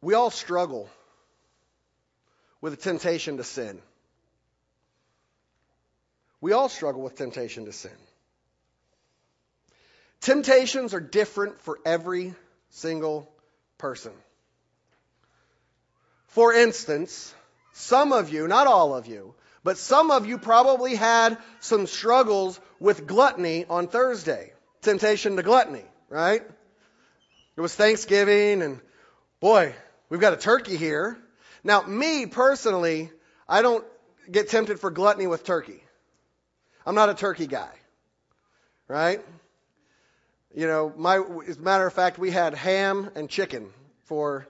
We all struggle with a temptation to sin. We all struggle with temptation to sin. Temptations are different for every single person. For instance, some of you, not all of you, but some of you probably had some struggles with gluttony on Thursday. Temptation to gluttony, right? It was Thanksgiving and boy, we've got a turkey here. Now, me personally, I don't get tempted for gluttony with turkey. I'm not a turkey guy, right? You know, my, as a matter of fact, we had ham and chicken for,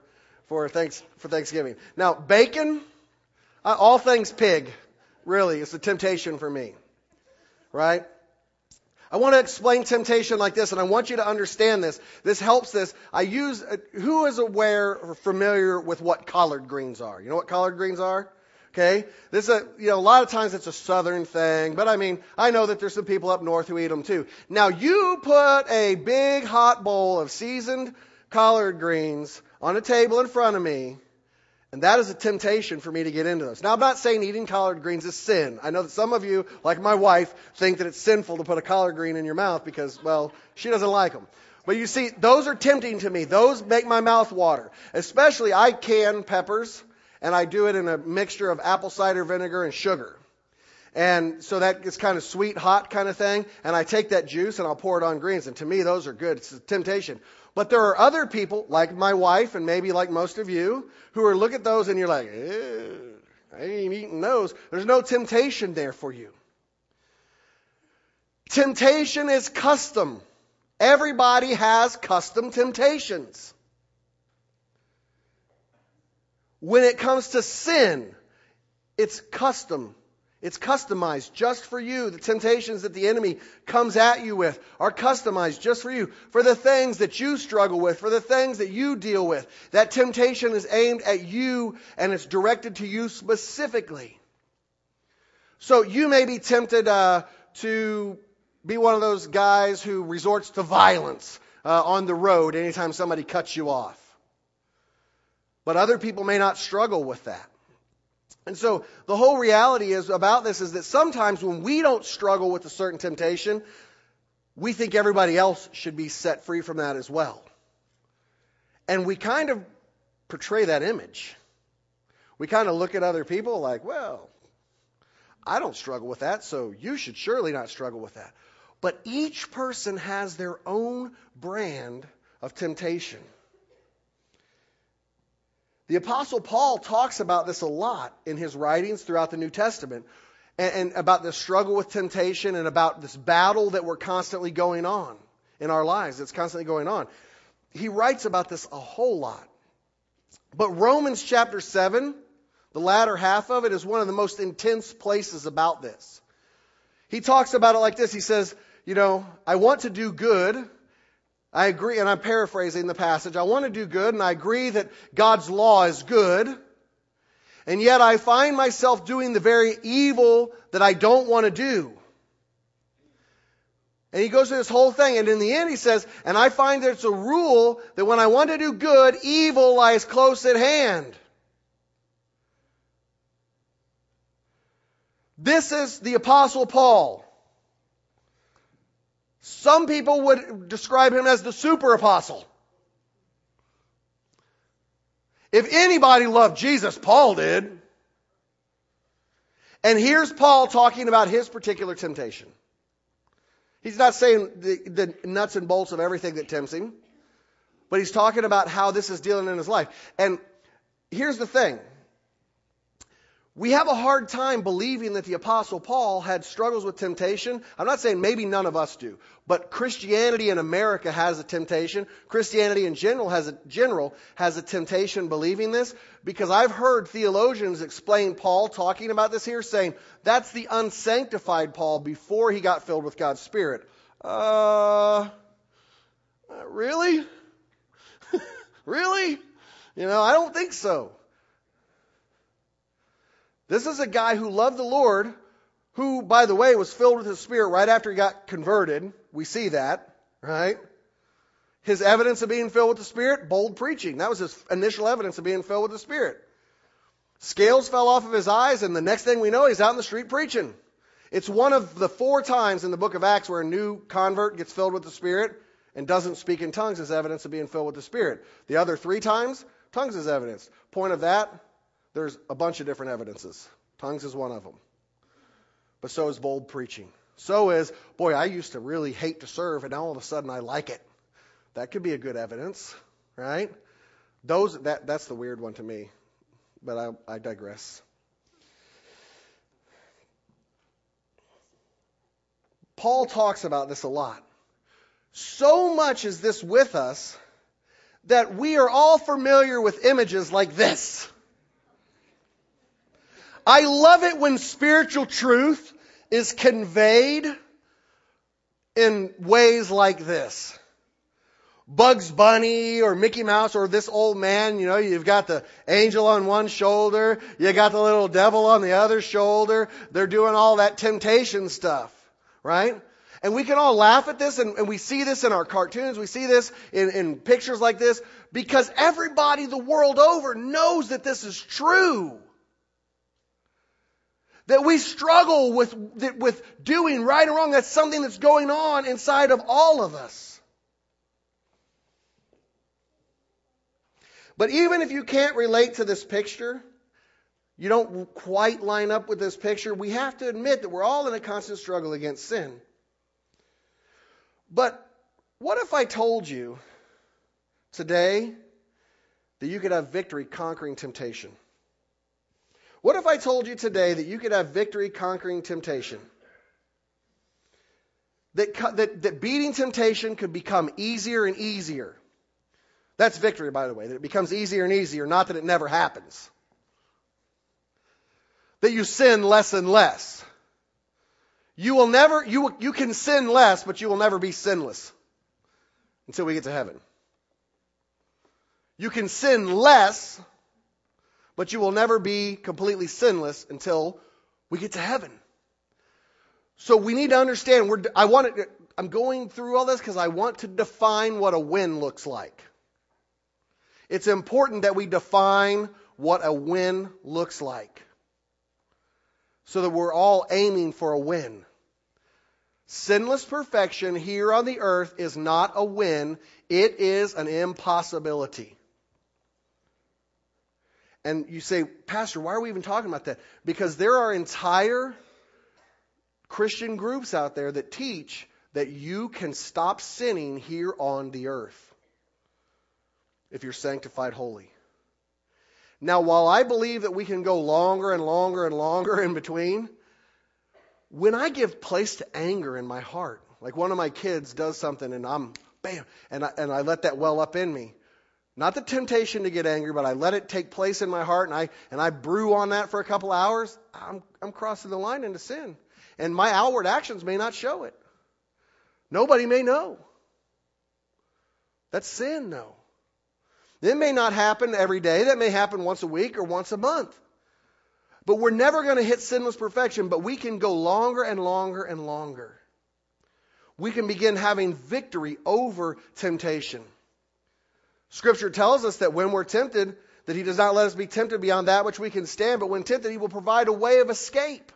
for, thanks, for Thanksgiving. Now, bacon, uh, all things pig, really, is a temptation for me, right? I want to explain temptation like this, and I want you to understand this. This helps this. I use, uh, who is aware or familiar with what collard greens are? You know what collard greens are? Okay? This is a, you know, a lot of times it's a southern thing, but I mean, I know that there's some people up north who eat them too. Now you put a big hot bowl of seasoned collard greens on a table in front of me, and that is a temptation for me to get into those. Now, I'm not saying eating collard greens is sin. I know that some of you, like my wife, think that it's sinful to put a collard green in your mouth because, well, she doesn't like them. But you see, those are tempting to me. Those make my mouth water. Especially, I can peppers, and I do it in a mixture of apple cider vinegar and sugar. And so that gets kind of sweet, hot kind of thing. And I take that juice and I'll pour it on greens. And to me, those are good. It's a temptation. But there are other people, like my wife and maybe like most of you, who are look at those and you're like, I ain't eating those. There's no temptation there for you. Temptation is custom. Everybody has custom temptations. When it comes to sin, it's custom it's customized just for you. The temptations that the enemy comes at you with are customized just for you. For the things that you struggle with, for the things that you deal with. That temptation is aimed at you and it's directed to you specifically. So you may be tempted uh, to be one of those guys who resorts to violence uh, on the road anytime somebody cuts you off. But other people may not struggle with that. And so the whole reality is about this is that sometimes when we don't struggle with a certain temptation, we think everybody else should be set free from that as well. And we kind of portray that image. We kind of look at other people like, well, I don't struggle with that, so you should surely not struggle with that. But each person has their own brand of temptation. The Apostle Paul talks about this a lot in his writings throughout the New Testament and, and, about the struggle with temptation and about this battle that we're constantly going on in our lives. It's constantly going on. He writes about this a whole lot. But Romans chapter 7, the latter half of it, is one of the most intense places about this. He talks about it like this. He says, You know, I want to do good I agree, and I'm paraphrasing the passage. I want to do good, and I agree that God's law is good. And yet I find myself doing the very evil that I don't want to do. And he goes through this whole thing, and in the end he says, and I find that it's a rule that when I want to do good, evil lies close at hand. This is the apostle Paul. Some people would describe him as the super apostle. If anybody loved Jesus, Paul did. And here's Paul talking about his particular temptation. He's not saying the, the, nuts and bolts of everything that tempts him, but he's talking about how this is dealing in his life. And here's the thing we have a hard time believing that the apostle Paul had struggles with temptation. I'm not saying maybe none of us do, but Christianity in America has a temptation. Christianity in general has a general has a temptation believing this because I've heard theologians explain Paul talking about this here saying that's the unsanctified Paul before he got filled with God's spirit. Uh really? really? You know, I don't think so. This is a guy who loved the Lord, who, by the way, was filled with His Spirit right after he got converted. We see that, right? his evidence of being filled with the Spirit? Bold preaching. That was his initial evidence of being filled with the Spirit. Scales fell off of his eyes, and the next thing we know, he's out in the street preaching. It's one of the four times in the book of Acts where a new convert gets filled with the Spirit and doesn't speak in tongues as evidence of being filled with the Spirit. The other three times, tongues is evidence. Point of that, there's a bunch of different evidences. Tongues is one of them. But so is bold preaching. So is, boy, I used to really hate to serve, and now all of a sudden I like it. That could be a good evidence, right? Those that that's the weird one to me. But I, I digress. Paul talks about this a lot. So much is this with us that we are all familiar with images like this. I love it when spiritual truth is conveyed in ways like this. Bugs Bunny or Mickey Mouse or this old man, you know, you've got the angel on one shoulder, you got the little devil on the other shoulder. They're doing all that temptation stuff, right? And we can all laugh at this, and, and we see this in our cartoons, we see this in, in pictures like this, because everybody the world over knows that this is true. That we struggle with, with doing right or wrong. That's something that's going on inside of all of us. But even if you can't relate to this picture, you don't quite line up with this picture, we have to admit that we're all in a constant struggle against sin. But what if I told you today that you could have victory conquering temptation? What if I told you today that you could have victory conquering temptation? That, that, that beating temptation could become easier and easier. That's victory, by the way, that it becomes easier and easier, not that it never happens. That you sin less and less. You will never, you, you can sin less, but you will never be sinless until we get to heaven. You can sin less, but you will never be completely sinless until we get to heaven. So we need to understand, we're, I want to, I'm going through all this because I want to define what a win looks like. It's important that we define what a win looks like so that we're all aiming for a win. Sinless perfection here on the earth is not a win, it is an impossibility. And you say, Pastor, why are we even talking about that? Because there are entire Christian groups out there that teach that you can stop sinning here on the earth if you're sanctified holy. Now, while I believe that we can go longer and longer and longer in between, when I give place to anger in my heart, like one of my kids does something and I'm, bam, and I, and I let that well up in me, not the temptation to get angry, but I let it take place in my heart and I, and I brew on that for a couple hours, I'm, I'm crossing the line into sin. And my outward actions may not show it. Nobody may know. That's sin, though. It may not happen every day. That may happen once a week or once a month. But we're never going to hit sinless perfection, but we can go longer and longer and longer. We can begin having victory over temptation. Scripture tells us that when we're tempted, that He does not let us be tempted beyond that which we can stand, but when tempted, He will provide a way of escape.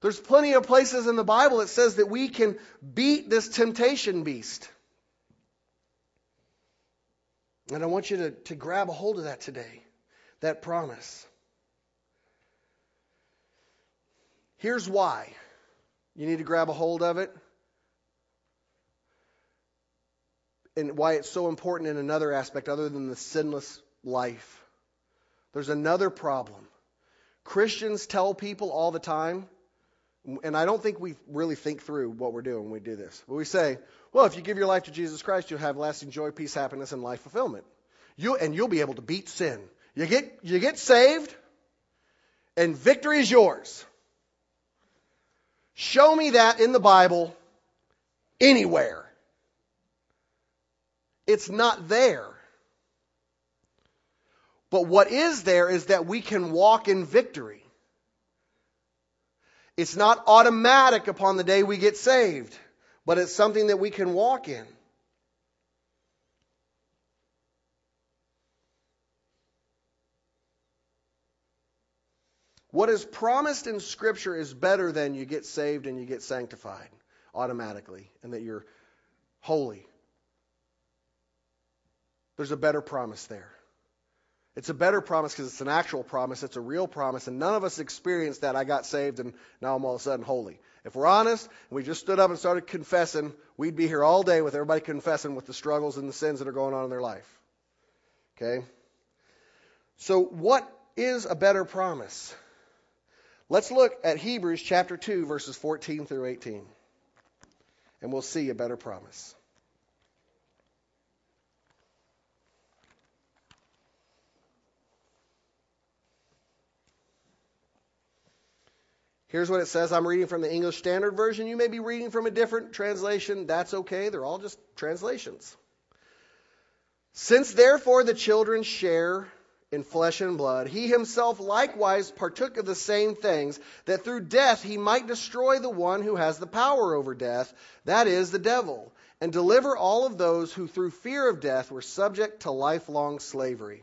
There's plenty of places in the Bible that says that we can beat this temptation beast. And I want you to, to grab a hold of that today, that promise. Here's why you need to grab a hold of it and why it's so important in another aspect other than the sinless life. There's another problem. Christians tell people all the time, and I don't think we really think through what we're doing when we do this, but we say, well, if you give your life to Jesus Christ, you'll have lasting joy, peace, happiness, and life fulfillment. You, and you'll be able to beat sin. You get, you get saved, and victory is yours. Show me that in the Bible anywhere. It's not there. But what is there is that we can walk in victory. It's not automatic upon the day we get saved, but it's something that we can walk in. What is promised in Scripture is better than you get saved and you get sanctified automatically and that you're holy. There's a better promise there. It's a better promise because it's an actual promise, it's a real promise, and none of us experienced that I got saved and now I'm all of a sudden holy. If we're honest and we just stood up and started confessing, we'd be here all day with everybody confessing with the struggles and the sins that are going on in their life. Okay? So, what is a better promise? Let's look at Hebrews chapter 2, verses 14 through 18, and we'll see a better promise. Here's what it says. I'm reading from the English Standard Version. You may be reading from a different translation. That's okay. They're all just translations. Since therefore the children share in flesh and blood, he himself likewise partook of the same things, that through death he might destroy the one who has the power over death, that is, the devil, and deliver all of those who through fear of death were subject to lifelong slavery.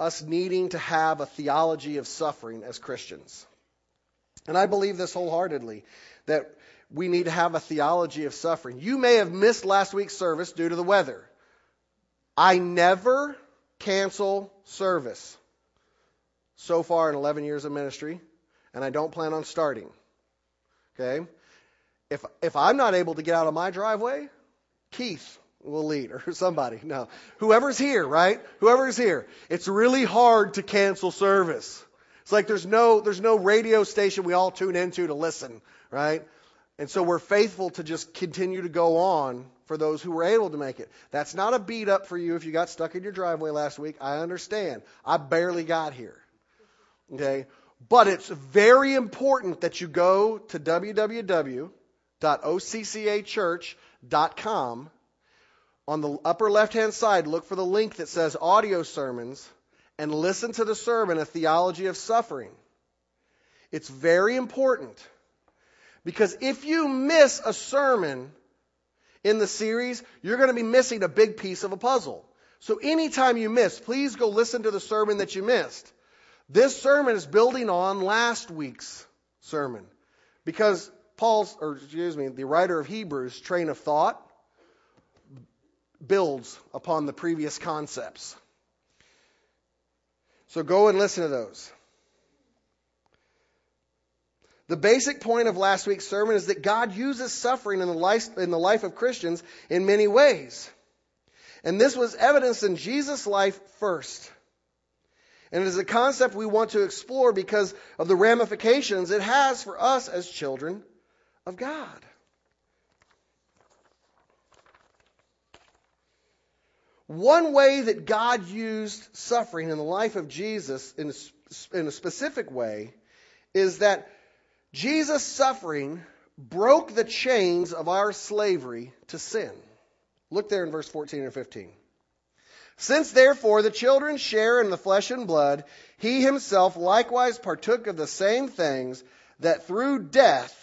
us needing to have a theology of suffering as Christians. And I believe this wholeheartedly that we need to have a theology of suffering. You may have missed last week's service due to the weather. I never cancel service so far in 11 years of ministry, and I don't plan on starting. Okay? If, if I'm not able to get out of my driveway, Keith will lead or somebody. No. Whoever's here, right? Whoever's here. It's really hard to cancel service. It's like there's no there's no radio station we all tune into to listen, right? And so we're faithful to just continue to go on for those who were able to make it. That's not a beat up for you if you got stuck in your driveway last week. I understand. I barely got here. Okay? But it's very important that you go to www.occachurch.com on the upper left hand side, look for the link that says audio sermons and listen to the sermon, A Theology of Suffering. It's very important because if you miss a sermon in the series, you're going to be missing a big piece of a puzzle. So anytime you miss, please go listen to the sermon that you missed. This sermon is building on last week's sermon because Paul's, or excuse me, the writer of Hebrews' train of thought builds upon the previous concepts. So go and listen to those. The basic point of last week's sermon is that God uses suffering in the life, in the life of Christians in many ways. And this was evidenced in Jesus' life first. And it is a concept we want to explore because of the ramifications it has for us as children of God. One way that God used suffering in the life of Jesus in a, in a specific way is that Jesus' suffering broke the chains of our slavery to sin. Look there in verse 14 and 15. Since therefore the children share in the flesh and blood, he himself likewise partook of the same things, that through death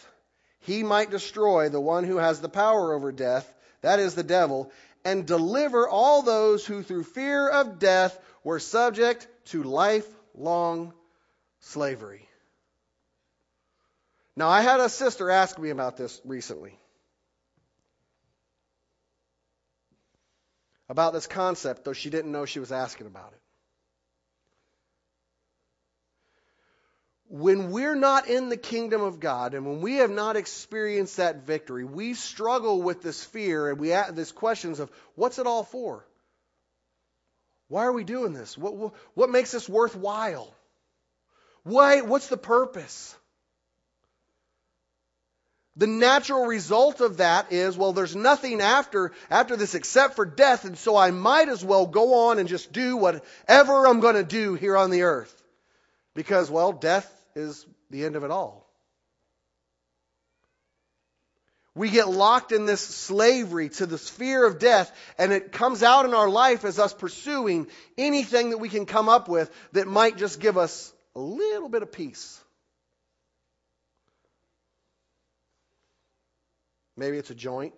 he might destroy the one who has the power over death, that is the devil, and deliver all those who through fear of death were subject to lifelong slavery. Now, I had a sister ask me about this recently. About this concept, though she didn't know she was asking about it. When we're not in the kingdom of God and when we have not experienced that victory, we struggle with this fear and we ask these questions of what's it all for? Why are we doing this? What, what makes this worthwhile? Why, what's the purpose? The natural result of that is, well, there's nothing after, after this except for death, and so I might as well go on and just do whatever I'm going to do here on the earth. Because, well, death is the end of it all. We get locked in this slavery to the fear of death, and it comes out in our life as us pursuing anything that we can come up with that might just give us a little bit of peace. Maybe it's a joint,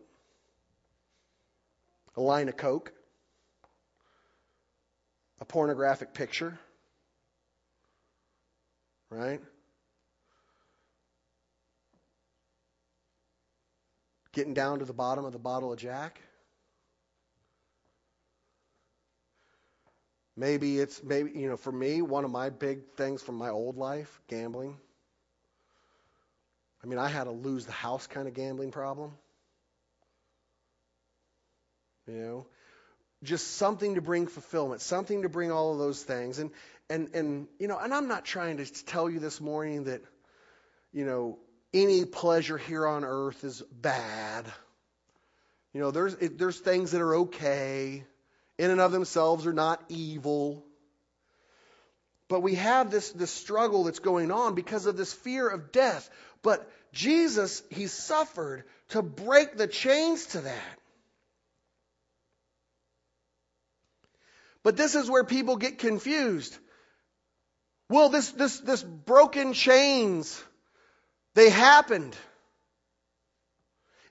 a line of Coke, a pornographic picture, right? Getting down to the bottom of the bottle of Jack. Maybe it's maybe you know for me one of my big things from my old life gambling. I mean I had a lose the house kind of gambling problem. You know, just something to bring fulfillment, something to bring all of those things. And and and you know, and I'm not trying to tell you this morning that you know any pleasure here on earth is bad. You know, there's it, there's things that are okay in and of themselves are not evil. But we have this, this struggle that's going on because of this fear of death. But Jesus, he suffered to break the chains to that. But this is where people get confused. Well, this, this, this broken chains, they happened.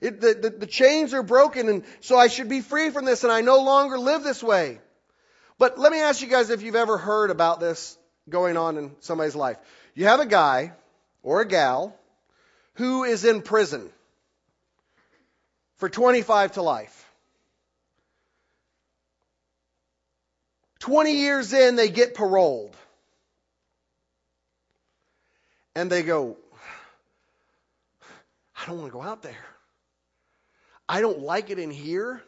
It, the, the, the chains are broken, and so I should be free from this, and I no longer live this way. But let me ask you guys if you've ever heard about this going on in somebody's life. You have a guy or a gal who is in prison for 25 to life. 20 years in, they get paroled. And they go, I don't want to go out there. I don't like it in here,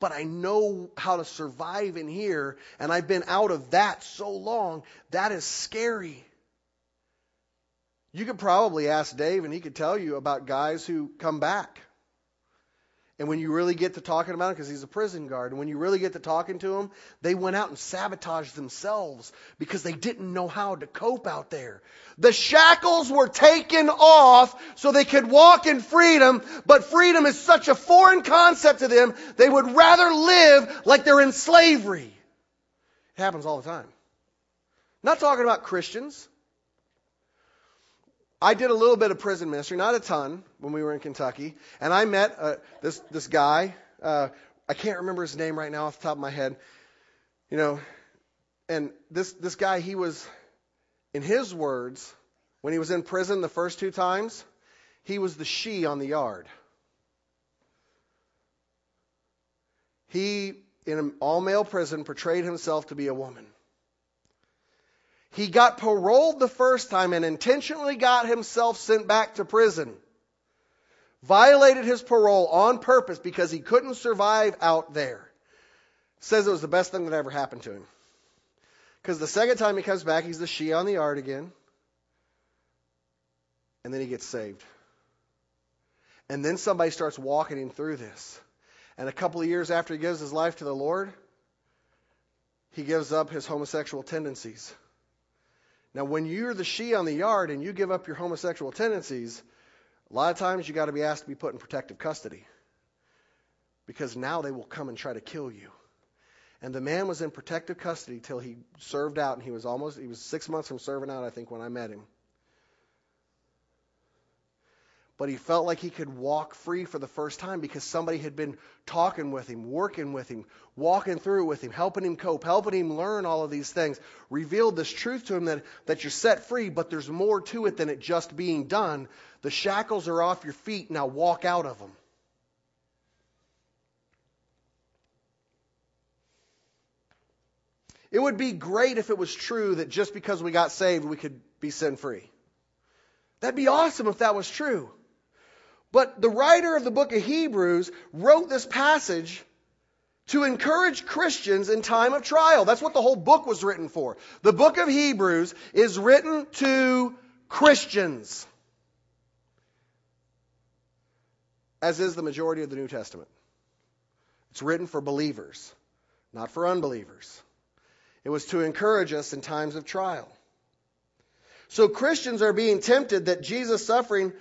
but I know how to survive in here, and I've been out of that so long, that is scary. You could probably ask Dave, and he could tell you about guys who come back. And when you really get to talking about him, because he's a prison guard, and when you really get to talking to him, they went out and sabotaged themselves because they didn't know how to cope out there. The shackles were taken off so they could walk in freedom, but freedom is such a foreign concept to them, they would rather live like they're in slavery. It happens all the time. Not talking about Christians. I did a little bit of prison ministry, not a ton, when we were in Kentucky, and I met uh, this this guy. Uh, I can't remember his name right now off the top of my head. You know, and this this guy, he was, in his words, when he was in prison the first two times, he was the she on the yard. He, in an all male prison, portrayed himself to be a woman. He got paroled the first time and intentionally got himself sent back to prison. Violated his parole on purpose because he couldn't survive out there. Says it was the best thing that ever happened to him. Because the second time he comes back, he's the she on the yard again. And then he gets saved. And then somebody starts walking him through this. And a couple of years after he gives his life to the Lord, he gives up his homosexual tendencies. Now, when you're the she on the yard and you give up your homosexual tendencies, a lot of times you got to be asked to be put in protective custody because now they will come and try to kill you. And the man was in protective custody till he served out, and he was almost he was six months from serving out, I think, when I met him but he felt like he could walk free for the first time because somebody had been talking with him, working with him, walking through with him, helping him cope, helping him learn all of these things, revealed this truth to him that, that you're set free, but there's more to it than it just being done. The shackles are off your feet, now walk out of them. It would be great if it was true that just because we got saved, we could be sin free. That'd be awesome if that was true. But the writer of the book of Hebrews wrote this passage to encourage Christians in time of trial. That's what the whole book was written for. The book of Hebrews is written to Christians, as is the majority of the New Testament. It's written for believers, not for unbelievers. It was to encourage us in times of trial. So Christians are being tempted that Jesus' suffering,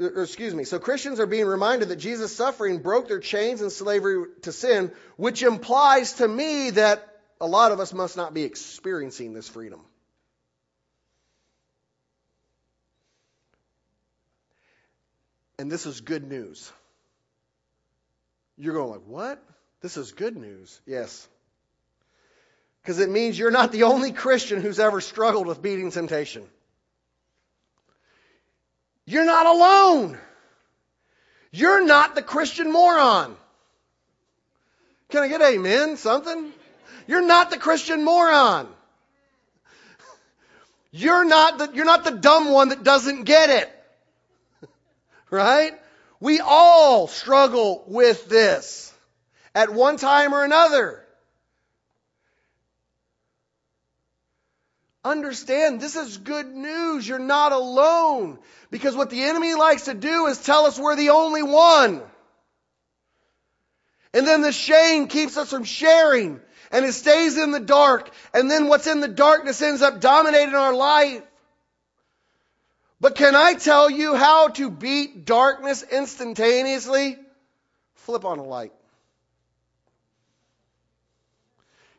excuse me, so Christians are being reminded that Jesus' suffering broke their chains and slavery to sin, which implies to me that a lot of us must not be experiencing this freedom. And this is good news. You're going like, what? This is good news. Yes. Because it means you're not the only Christian who's ever struggled with beating temptation. You're not alone. You're not the Christian moron. Can I get amen? Something? You're not the Christian moron. You're not the, you're not the dumb one that doesn't get it. Right? We all struggle with this at one time or another. Understand, this is good news. You're not alone. Because what the enemy likes to do is tell us we're the only one. And then the shame keeps us from sharing. And it stays in the dark. And then what's in the darkness ends up dominating our life. But can I tell you how to beat darkness instantaneously? Flip on a light.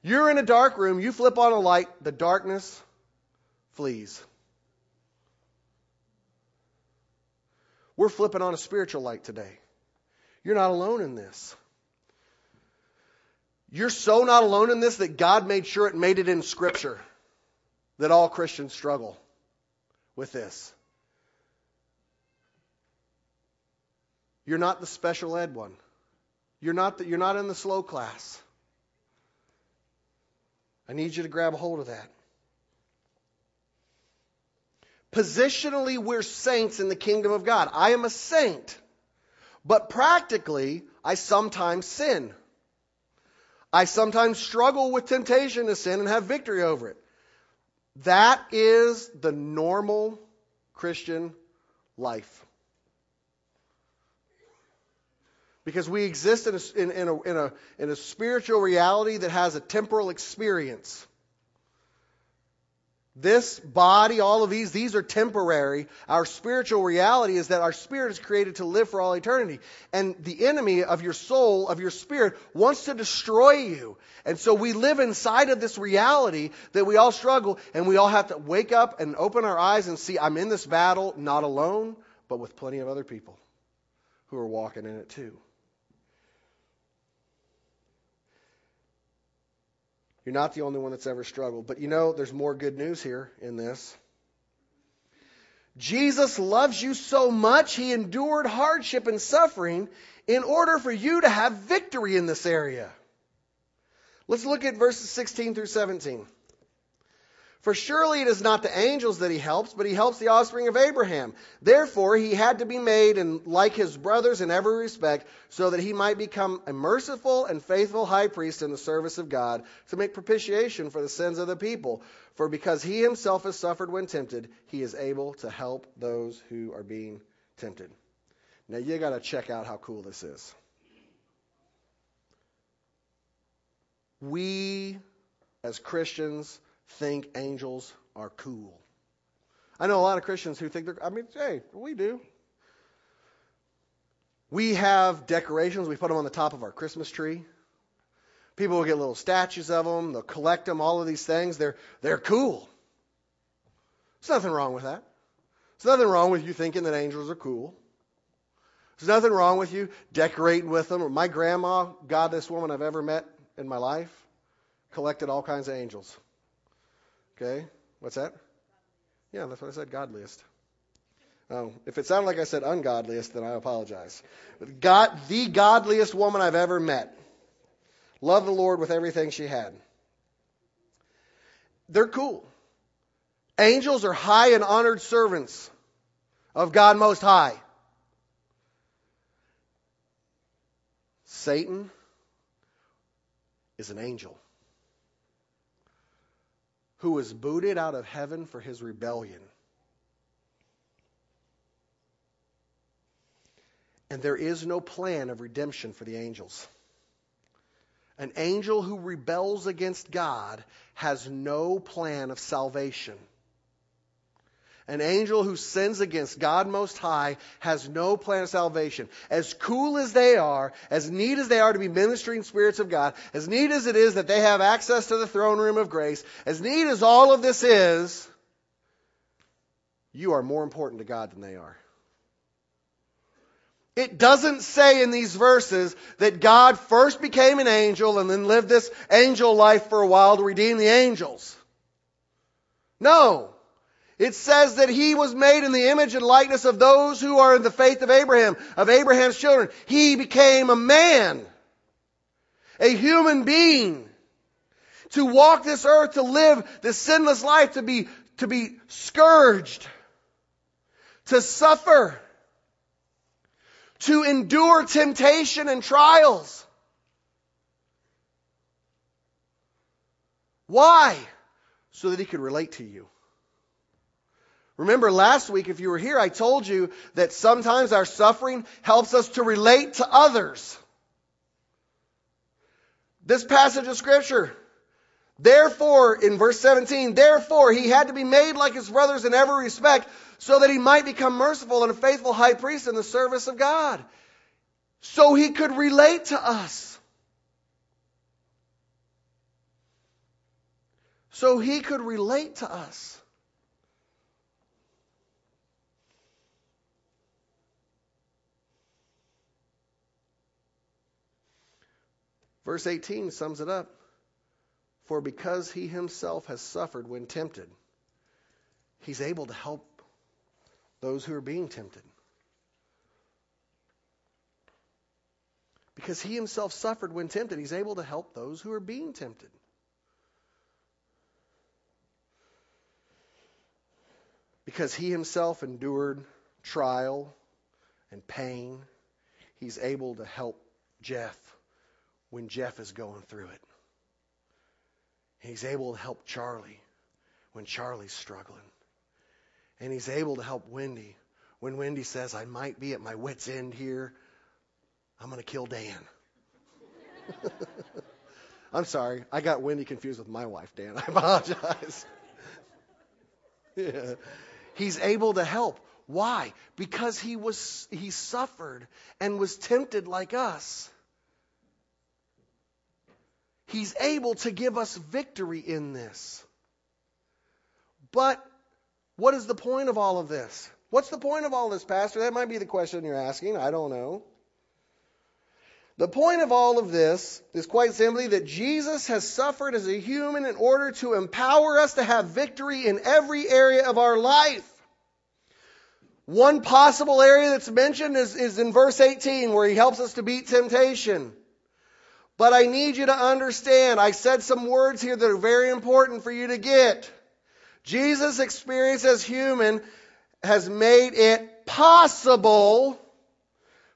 You're in a dark room, you flip on a light, the darkness flees. We're flipping on a spiritual light today. You're not alone in this. You're so not alone in this that God made sure it made it in Scripture that all Christians struggle with this. You're not the special ed one. You're not, the, you're not in the slow class. I need you to grab a hold of that. Positionally, we're saints in the kingdom of God. I am a saint. But practically, I sometimes sin. I sometimes struggle with temptation to sin and have victory over it. That is the normal Christian life. Because we exist in a, in, in, a, in, a, in a spiritual reality that has a temporal experience. This body, all of these, these are temporary. Our spiritual reality is that our spirit is created to live for all eternity. And the enemy of your soul, of your spirit, wants to destroy you. And so we live inside of this reality that we all struggle, and we all have to wake up and open our eyes and see I'm in this battle, not alone, but with plenty of other people who are walking in it too. You're not the only one that's ever struggled. But you know, there's more good news here in this. Jesus loves you so much, he endured hardship and suffering in order for you to have victory in this area. Let's look at verses 16 through 17. For surely it is not the angels that he helps, but he helps the offspring of Abraham. Therefore, he had to be made and like his brothers in every respect, so that he might become a merciful and faithful high priest in the service of God, to make propitiation for the sins of the people. For because he himself has suffered when tempted, he is able to help those who are being tempted. Now you got to check out how cool this is. We, as Christians, think angels are cool. I know a lot of Christians who think they're, I mean, hey, we do. We have decorations, we put them on the top of our Christmas tree. People will get little statues of them, they'll collect them, all of these things. They're, they're cool. There's nothing wrong with that. There's nothing wrong with you thinking that angels are cool. There's nothing wrong with you decorating with them. My grandma, godless woman I've ever met in my life, collected all kinds of angels. Okay? What's that? Yeah, that's what I said, godliest. Oh, if it sounded like I said ungodliest, then I apologize. God, the godliest woman I've ever met. Loved the Lord with everything she had. They're cool. Angels are high and honored servants of God Most High. Satan is an angel who was booted out of heaven for his rebellion. And there is no plan of redemption for the angels. An angel who rebels against God has no plan of salvation. An angel who sins against God Most High has no plan of salvation. As cool as they are, as neat as they are to be ministering spirits of God, as neat as it is that they have access to the throne room of grace, as neat as all of this is, you are more important to God than they are. It doesn't say in these verses that God first became an angel and then lived this angel life for a while to redeem the angels. No. It says that he was made in the image and likeness of those who are in the faith of Abraham, of Abraham's children. He became a man, a human being, to walk this earth, to live this sinless life, to be, to be scourged, to suffer, to endure temptation and trials. Why? So that he could relate to you. Remember last week, if you were here, I told you that sometimes our suffering helps us to relate to others. This passage of scripture, therefore, in verse 17, therefore he had to be made like his brothers in every respect so that he might become merciful and a faithful high priest in the service of God. So he could relate to us. So he could relate to us. Verse 18 sums it up. For because he himself has suffered when tempted, he's able to help those who are being tempted. Because he himself suffered when tempted, he's able to help those who are being tempted. Because he himself endured trial and pain, he's able to help Jeff when Jeff is going through it. He's able to help Charlie when Charlie's struggling. And he's able to help Wendy when Wendy says, I might be at my wits' end here. I'm going to kill Dan. I'm sorry. I got Wendy confused with my wife, Dan. I apologize. yeah. He's able to help. Why? Because he was he suffered and was tempted like us. He's able to give us victory in this. But what is the point of all of this? What's the point of all this, Pastor? That might be the question you're asking. I don't know. The point of all of this is quite simply that Jesus has suffered as a human in order to empower us to have victory in every area of our life. One possible area that's mentioned is, is in verse 18 where he helps us to beat temptation. But I need you to understand, I said some words here that are very important for you to get. Jesus' experience as human has made it possible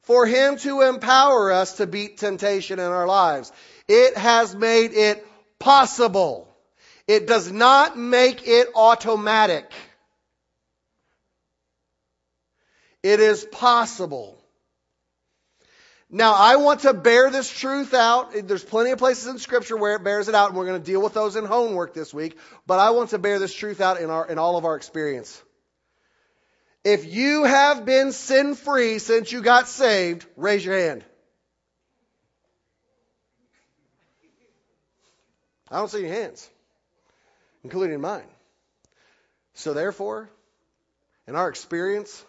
for him to empower us to beat temptation in our lives. It has made it possible. It does not make it automatic. It is possible. Now, I want to bear this truth out. There's plenty of places in Scripture where it bears it out, and we're going to deal with those in homework this week. But I want to bear this truth out in, our, in all of our experience. If you have been sin free since you got saved, raise your hand. I don't see any hands, including mine. So, therefore, in our experience,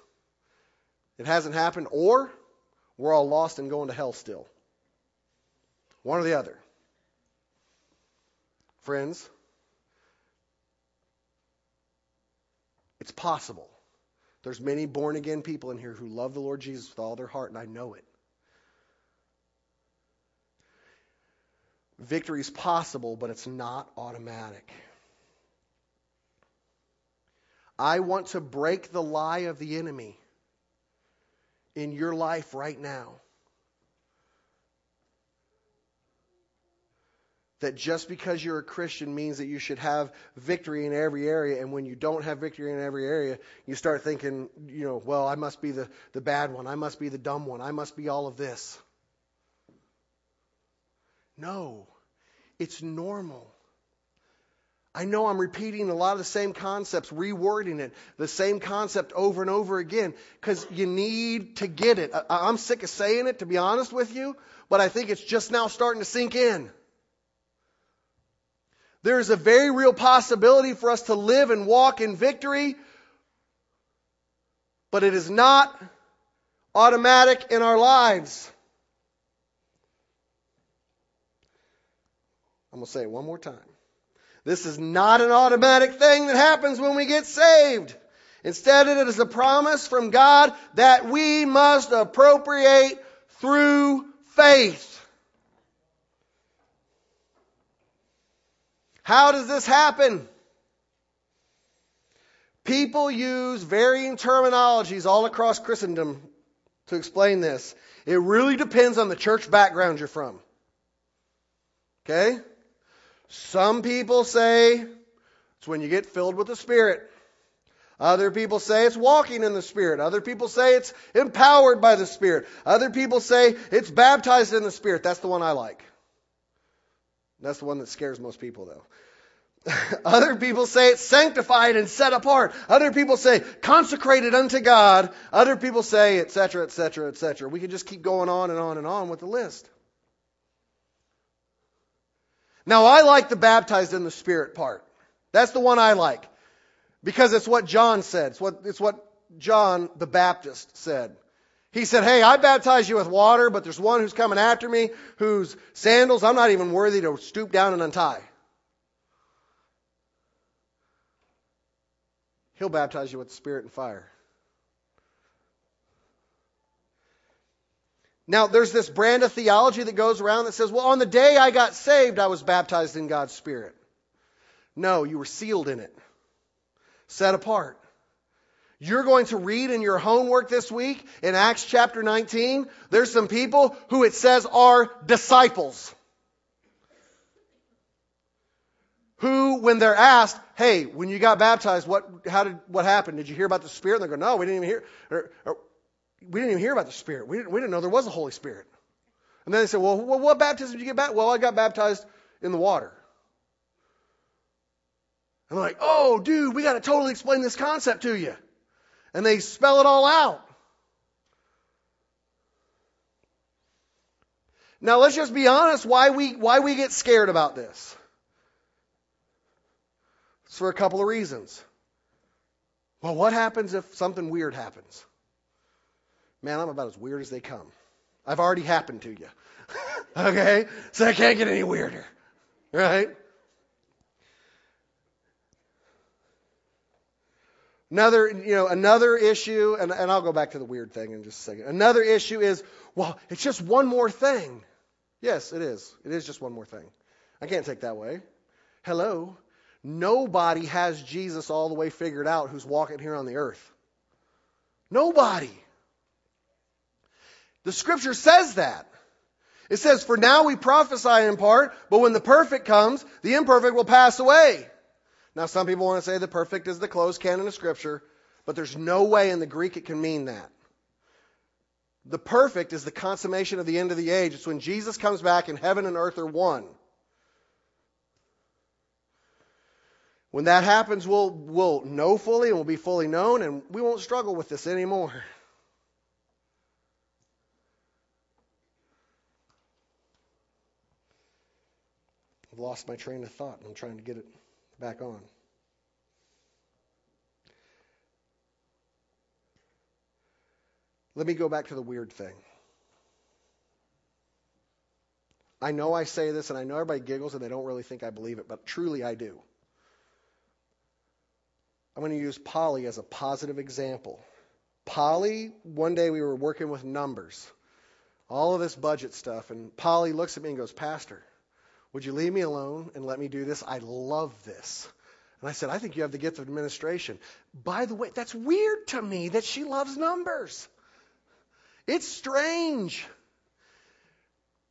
it hasn't happened, or we're all lost and going to hell still. One or the other. Friends, it's possible. There's many born again people in here who love the Lord Jesus with all their heart, and I know it. Victory is possible, but it's not automatic. I want to break the lie of the enemy in your life right now. That just because you're a Christian means that you should have victory in every area, and when you don't have victory in every area, you start thinking, you know, well, I must be the, the bad one, I must be the dumb one, I must be all of this. No, it's normal. I know I'm repeating a lot of the same concepts, rewording it, the same concept over and over again, because you need to get it. I, am sick of saying it, to be honest with you, but I think it's just now starting to sink in. There is a very real possibility for us to live and walk in victory, but it is not automatic in our lives. I'm going to say it one more time. This is not an automatic thing that happens when we get saved. Instead, it is a promise from God that we must appropriate through faith. How does this happen? People use varying terminologies all across Christendom to explain this. It really depends on the church background you're from. Okay? Some people say it's when you get filled with the Spirit. Other people say it's walking in the Spirit. Other people say it's empowered by the Spirit. Other people say it's baptized in the Spirit. That's the one I like. That's the one that scares most people, though. Other people say it's sanctified and set apart. Other people say consecrated unto God. Other people say, etc., etc., etc. We could just keep going on and on and on with the list. Now, I like the baptized in the Spirit part. That's the one I like. Because it's what John said. It's what, it's what John the Baptist said. He said, Hey, I baptize you with water, but there's one who's coming after me whose sandals I'm not even worthy to stoop down and untie. He'll baptize you with the Spirit and fire. Now, there's this brand of theology that goes around that says, well, on the day I got saved, I was baptized in God's Spirit. No, you were sealed in it, set apart. You're going to read in your homework this week in Acts chapter 19, there's some people who it says are disciples. Who, when they're asked, hey, when you got baptized, what, how did, what happened? Did you hear about the Spirit? And they go, no, we didn't even hear. Or, or, we didn't even hear about the Spirit. We didn't, we didn't know there was a Holy Spirit. And then they said, well, what baptism did you get baptized? Well, I got baptized in the water. I'm like, oh, dude, we got to totally explain this concept to you. And they spell it all out. Now let's just be honest why we why we get scared about this. It's for a couple of reasons. Well, what happens if something weird happens? Man, I'm about as weird as they come. I've already happened to you. okay? So I can't get any weirder. Right? Another, you know, another issue, and, and I'll go back to the weird thing in just a second. Another issue is, well, it's just one more thing. Yes, it is. It is just one more thing. I can't take that way. Hello? Nobody has Jesus all the way figured out who's walking here on the earth. Nobody. The scripture says that. It says, For now we prophesy in part, but when the perfect comes, the imperfect will pass away. Now, some people want to say the perfect is the closed canon of scripture, but there's no way in the Greek it can mean that. The perfect is the consummation of the end of the age. It's when Jesus comes back and heaven and earth are one. When that happens, we'll, we'll know fully and we'll be fully known, and we won't struggle with this anymore. I've lost my train of thought and I'm trying to get it back on. Let me go back to the weird thing. I know I say this and I know everybody giggles and they don't really think I believe it, but truly I do. I'm going to use Polly as a positive example. Polly, one day we were working with numbers, all of this budget stuff, and Polly looks at me and goes, Pastor, would you leave me alone and let me do this? I love this. And I said, I think you have the gift of administration. By the way, that's weird to me that she loves numbers. It's strange.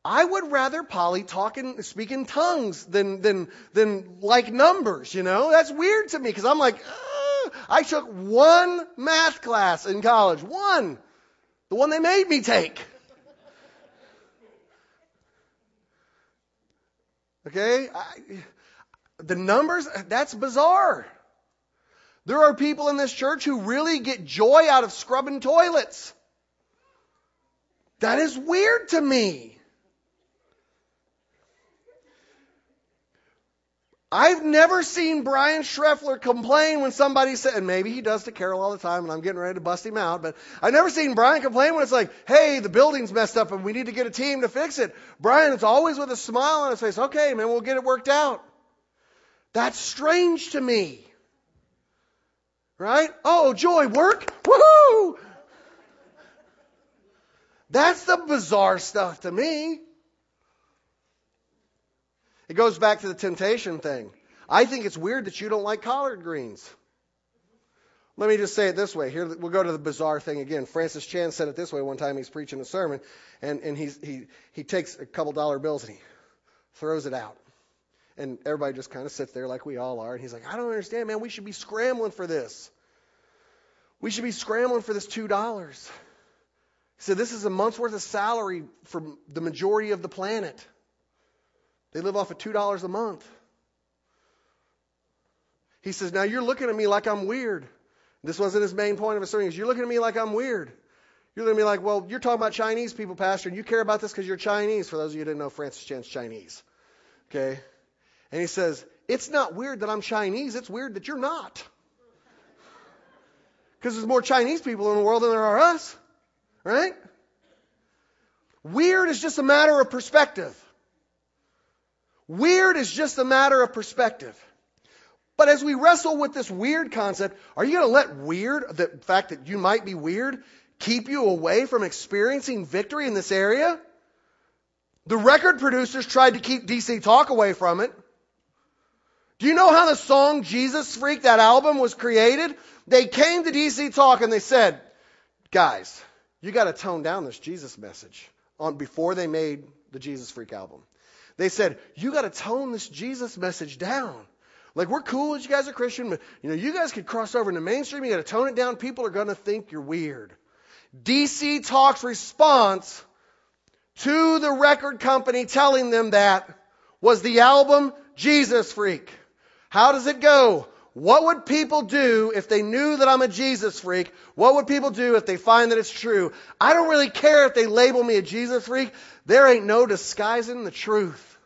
I would rather Polly talk and speak in tongues than, than, than like numbers, you know? That's weird to me because I'm like, ah. I took one math class in college. One. The one they made me take. Okay? I, the numbers, that's bizarre. There are people in this church who really get joy out of scrubbing toilets. That is weird to me. I've never seen Brian Schreffler complain when somebody said, and maybe he does to Carol all the time, and I'm getting ready to bust him out, but I've never seen Brian complain when it's like, hey, the building's messed up and we need to get a team to fix it. Brian is always with a smile on his face, okay, man, we'll get it worked out. That's strange to me. Right? Oh, joy, work? Woohoo! That's the bizarre stuff to me. It goes back to the temptation thing. I think it's weird that you don't like collard greens. Let me just say it this way. Here, we'll go to the bizarre thing again. Francis Chan said it this way one time. He's preaching a sermon, and, and he's, he, he takes a couple dollar bills and he throws it out. And everybody just kind of sits there like we all are. And he's like, I don't understand, man. We should be scrambling for this. We should be scrambling for this $2. He said, This is a month's worth of salary for the majority of the planet. They live off of $2 a month. He says, Now you're looking at me like I'm weird. This wasn't his main point of his sermon. You're looking at me like I'm weird. You're looking at me like, well, you're talking about Chinese people, Pastor, and you care about this because you're Chinese. For those of you who didn't know, Francis Chan's Chinese. Okay? And he says, It's not weird that I'm Chinese. It's weird that you're not. Because there's more Chinese people in the world than there are us. Right? Weird is just a matter of perspective. Weird is just a matter of perspective. But as we wrestle with this weird concept, are you going to let weird, the fact that you might be weird, keep you away from experiencing victory in this area? The record producers tried to keep DC Talk away from it. Do you know how the song Jesus Freak, that album, was created? They came to DC Talk and they said, guys, you got to tone down this Jesus message on before they made the Jesus Freak album. They said, you got to tone this Jesus message down. Like, we're cool that you guys are Christian, but, you know, you guys could cross over into mainstream. You got to tone it down. People are going to think you're weird. DC Talk's response to the record company telling them that was the album Jesus Freak. How does it go? What would people do if they knew that I'm a Jesus freak? What would people do if they find that it's true? I don't really care if they label me a Jesus freak. There ain't no disguising the truth.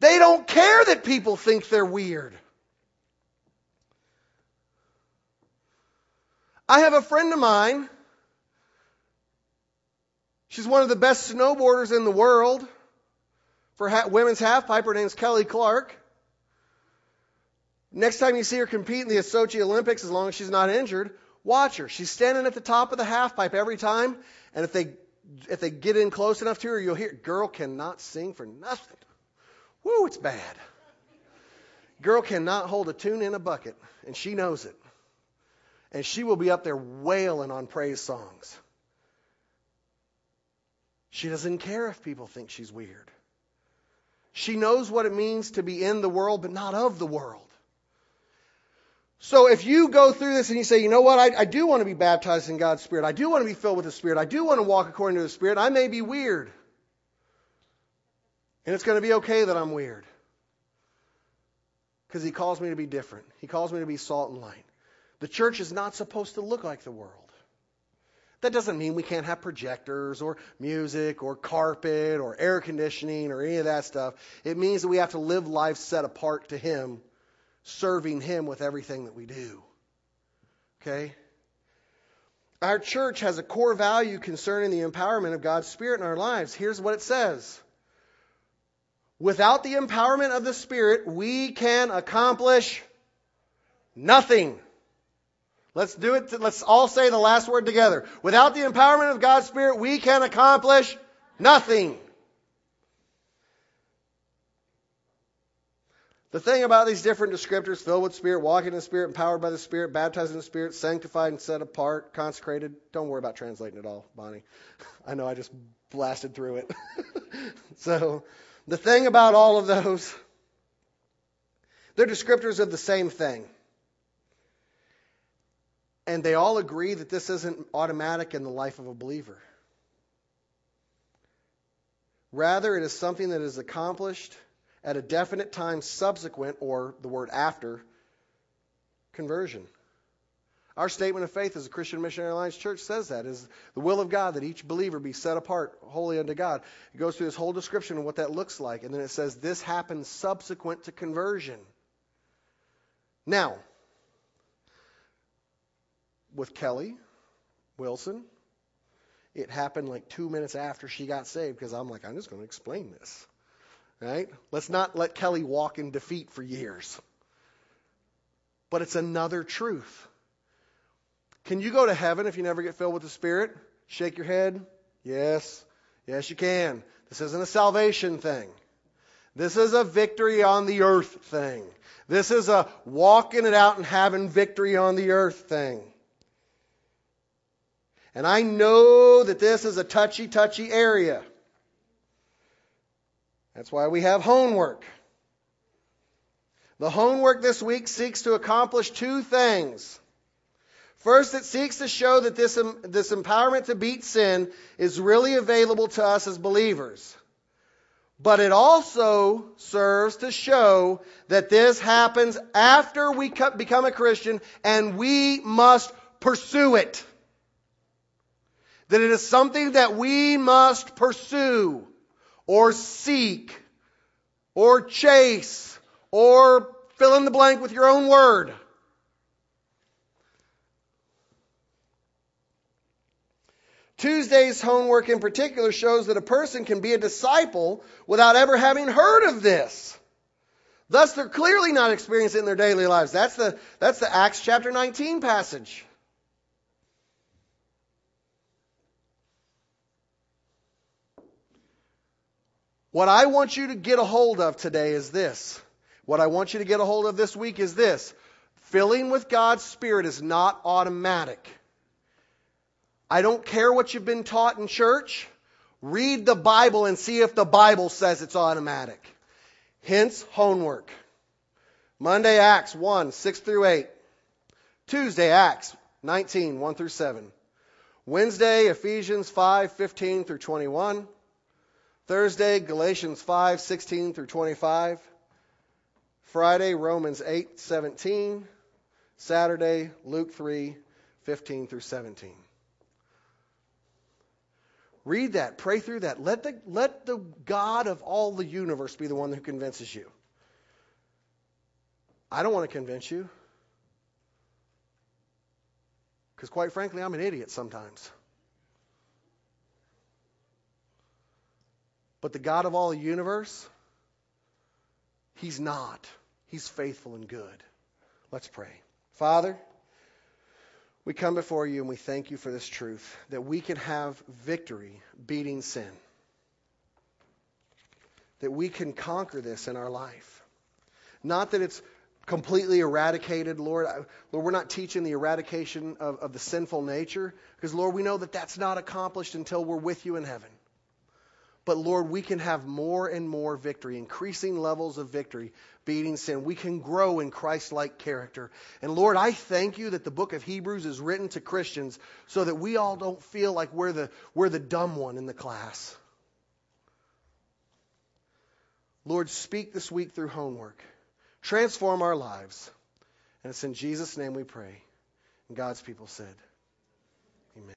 They don't care that people think they're weird. I have a friend of mine. She's one of the best snowboarders in the world for ha- women's half pipe. Her name's Kelly Clark. Next time you see her compete in the Sochi Olympics, as long as she's not injured, watch her. She's standing at the top of the half pipe every time, and if they if they get in close enough to her, you'll hear girl cannot sing for nothing. Woo, it's bad. Girl cannot hold a tune in a bucket, and she knows it. And she will be up there wailing on praise songs. She doesn't care if people think she's weird. She knows what it means to be in the world, but not of the world. So if you go through this and you say, you know what, I, I do want to be baptized in God's Spirit. I do want to be filled with the Spirit. I do want to walk according to the Spirit. I may be weird. And it's going to be okay that I'm weird. Because He calls me to be different. He calls me to be salt and light. The church is not supposed to look like the world. That doesn't mean we can't have projectors or music or carpet or air conditioning or any of that stuff. It means that we have to live life set apart to Him serving Him with everything that we do. Okay? Our church has a core value concerning the empowerment of God's Spirit in our lives. Here's what it says Without the empowerment of the Spirit, we can accomplish nothing. Let's do it. To, let's all say the last word together. Without the empowerment of God's Spirit, we can accomplish nothing. The thing about these different descriptors, filled with Spirit, walking in the Spirit, empowered by the Spirit, baptized in the Spirit, sanctified and set apart, consecrated, don't worry about translating it all, Bonnie. I know I just blasted through it. so, the thing about all of those, they're descriptors of the same thing. And they all agree that this isn't automatic in the life of a believer. Rather, it is something that is accomplished at a definite time subsequent, or the word after, conversion. Our statement of faith as a Christian Missionary Alliance Church says that is the will of God that each believer be set apart wholly unto God. It goes through this whole description of what that looks like, and then it says this happens subsequent to conversion. Now, with Kelly Wilson, it happened like two minutes after she got saved because I'm like, I'm just going to explain this. Right? Let's not let Kelly walk in defeat for years. But it's another truth. Can you go to heaven if you never get filled with the Spirit? Shake your head. Yes. Yes, you can. This isn't a salvation thing. This is a victory on the earth thing. This is a walking it out and having victory on the earth thing. And I know that this is a touchy, touchy area. That's why we have homework. The homework this week seeks to accomplish two things. First, it seeks to show that this, this empowerment to beat sin is really available to us as believers. But it also serves to show that this happens after we become a Christian and we must pursue it. That it is something that we must pursue or seek or chase or fill in the blank with your own word. Tuesday's homework in particular shows that a person can be a disciple without ever having heard of this. Thus, they're clearly not experiencing it in their daily lives. That's the, that's the Acts chapter 19 passage. What I want you to get a hold of today is this. What I want you to get a hold of this week is this. Filling with God's Spirit is not automatic. I don't care what you've been taught in church. Read the Bible and see if the Bible says it's automatic. Hence, homework. Monday, Acts 1, 6 through 8. Tuesday, Acts 19, 1 through 7. Wednesday, Ephesians 5, 15 through 21. Thursday, Galatians 5, 16 through 25. Friday, Romans 8, 17. Saturday, Luke 3, 15 through 17. Read that, pray through that. Let the, let the God of all the universe be the one who convinces you. I don't want to convince you. Because, quite frankly, I'm an idiot sometimes. But the God of all the universe, He's not. He's faithful and good. Let's pray. Father, we come before you and we thank you for this truth that we can have victory beating sin. That we can conquer this in our life. Not that it's completely eradicated, Lord. Lord, we're not teaching the eradication of, of the sinful nature because, Lord, we know that that's not accomplished until we're with you in heaven. But Lord, we can have more and more victory, increasing levels of victory, beating sin. We can grow in Christ like character. And Lord, I thank you that the book of Hebrews is written to Christians so that we all don't feel like we're the, we're the dumb one in the class. Lord, speak this week through homework. Transform our lives. And it's in Jesus' name we pray. And God's people said,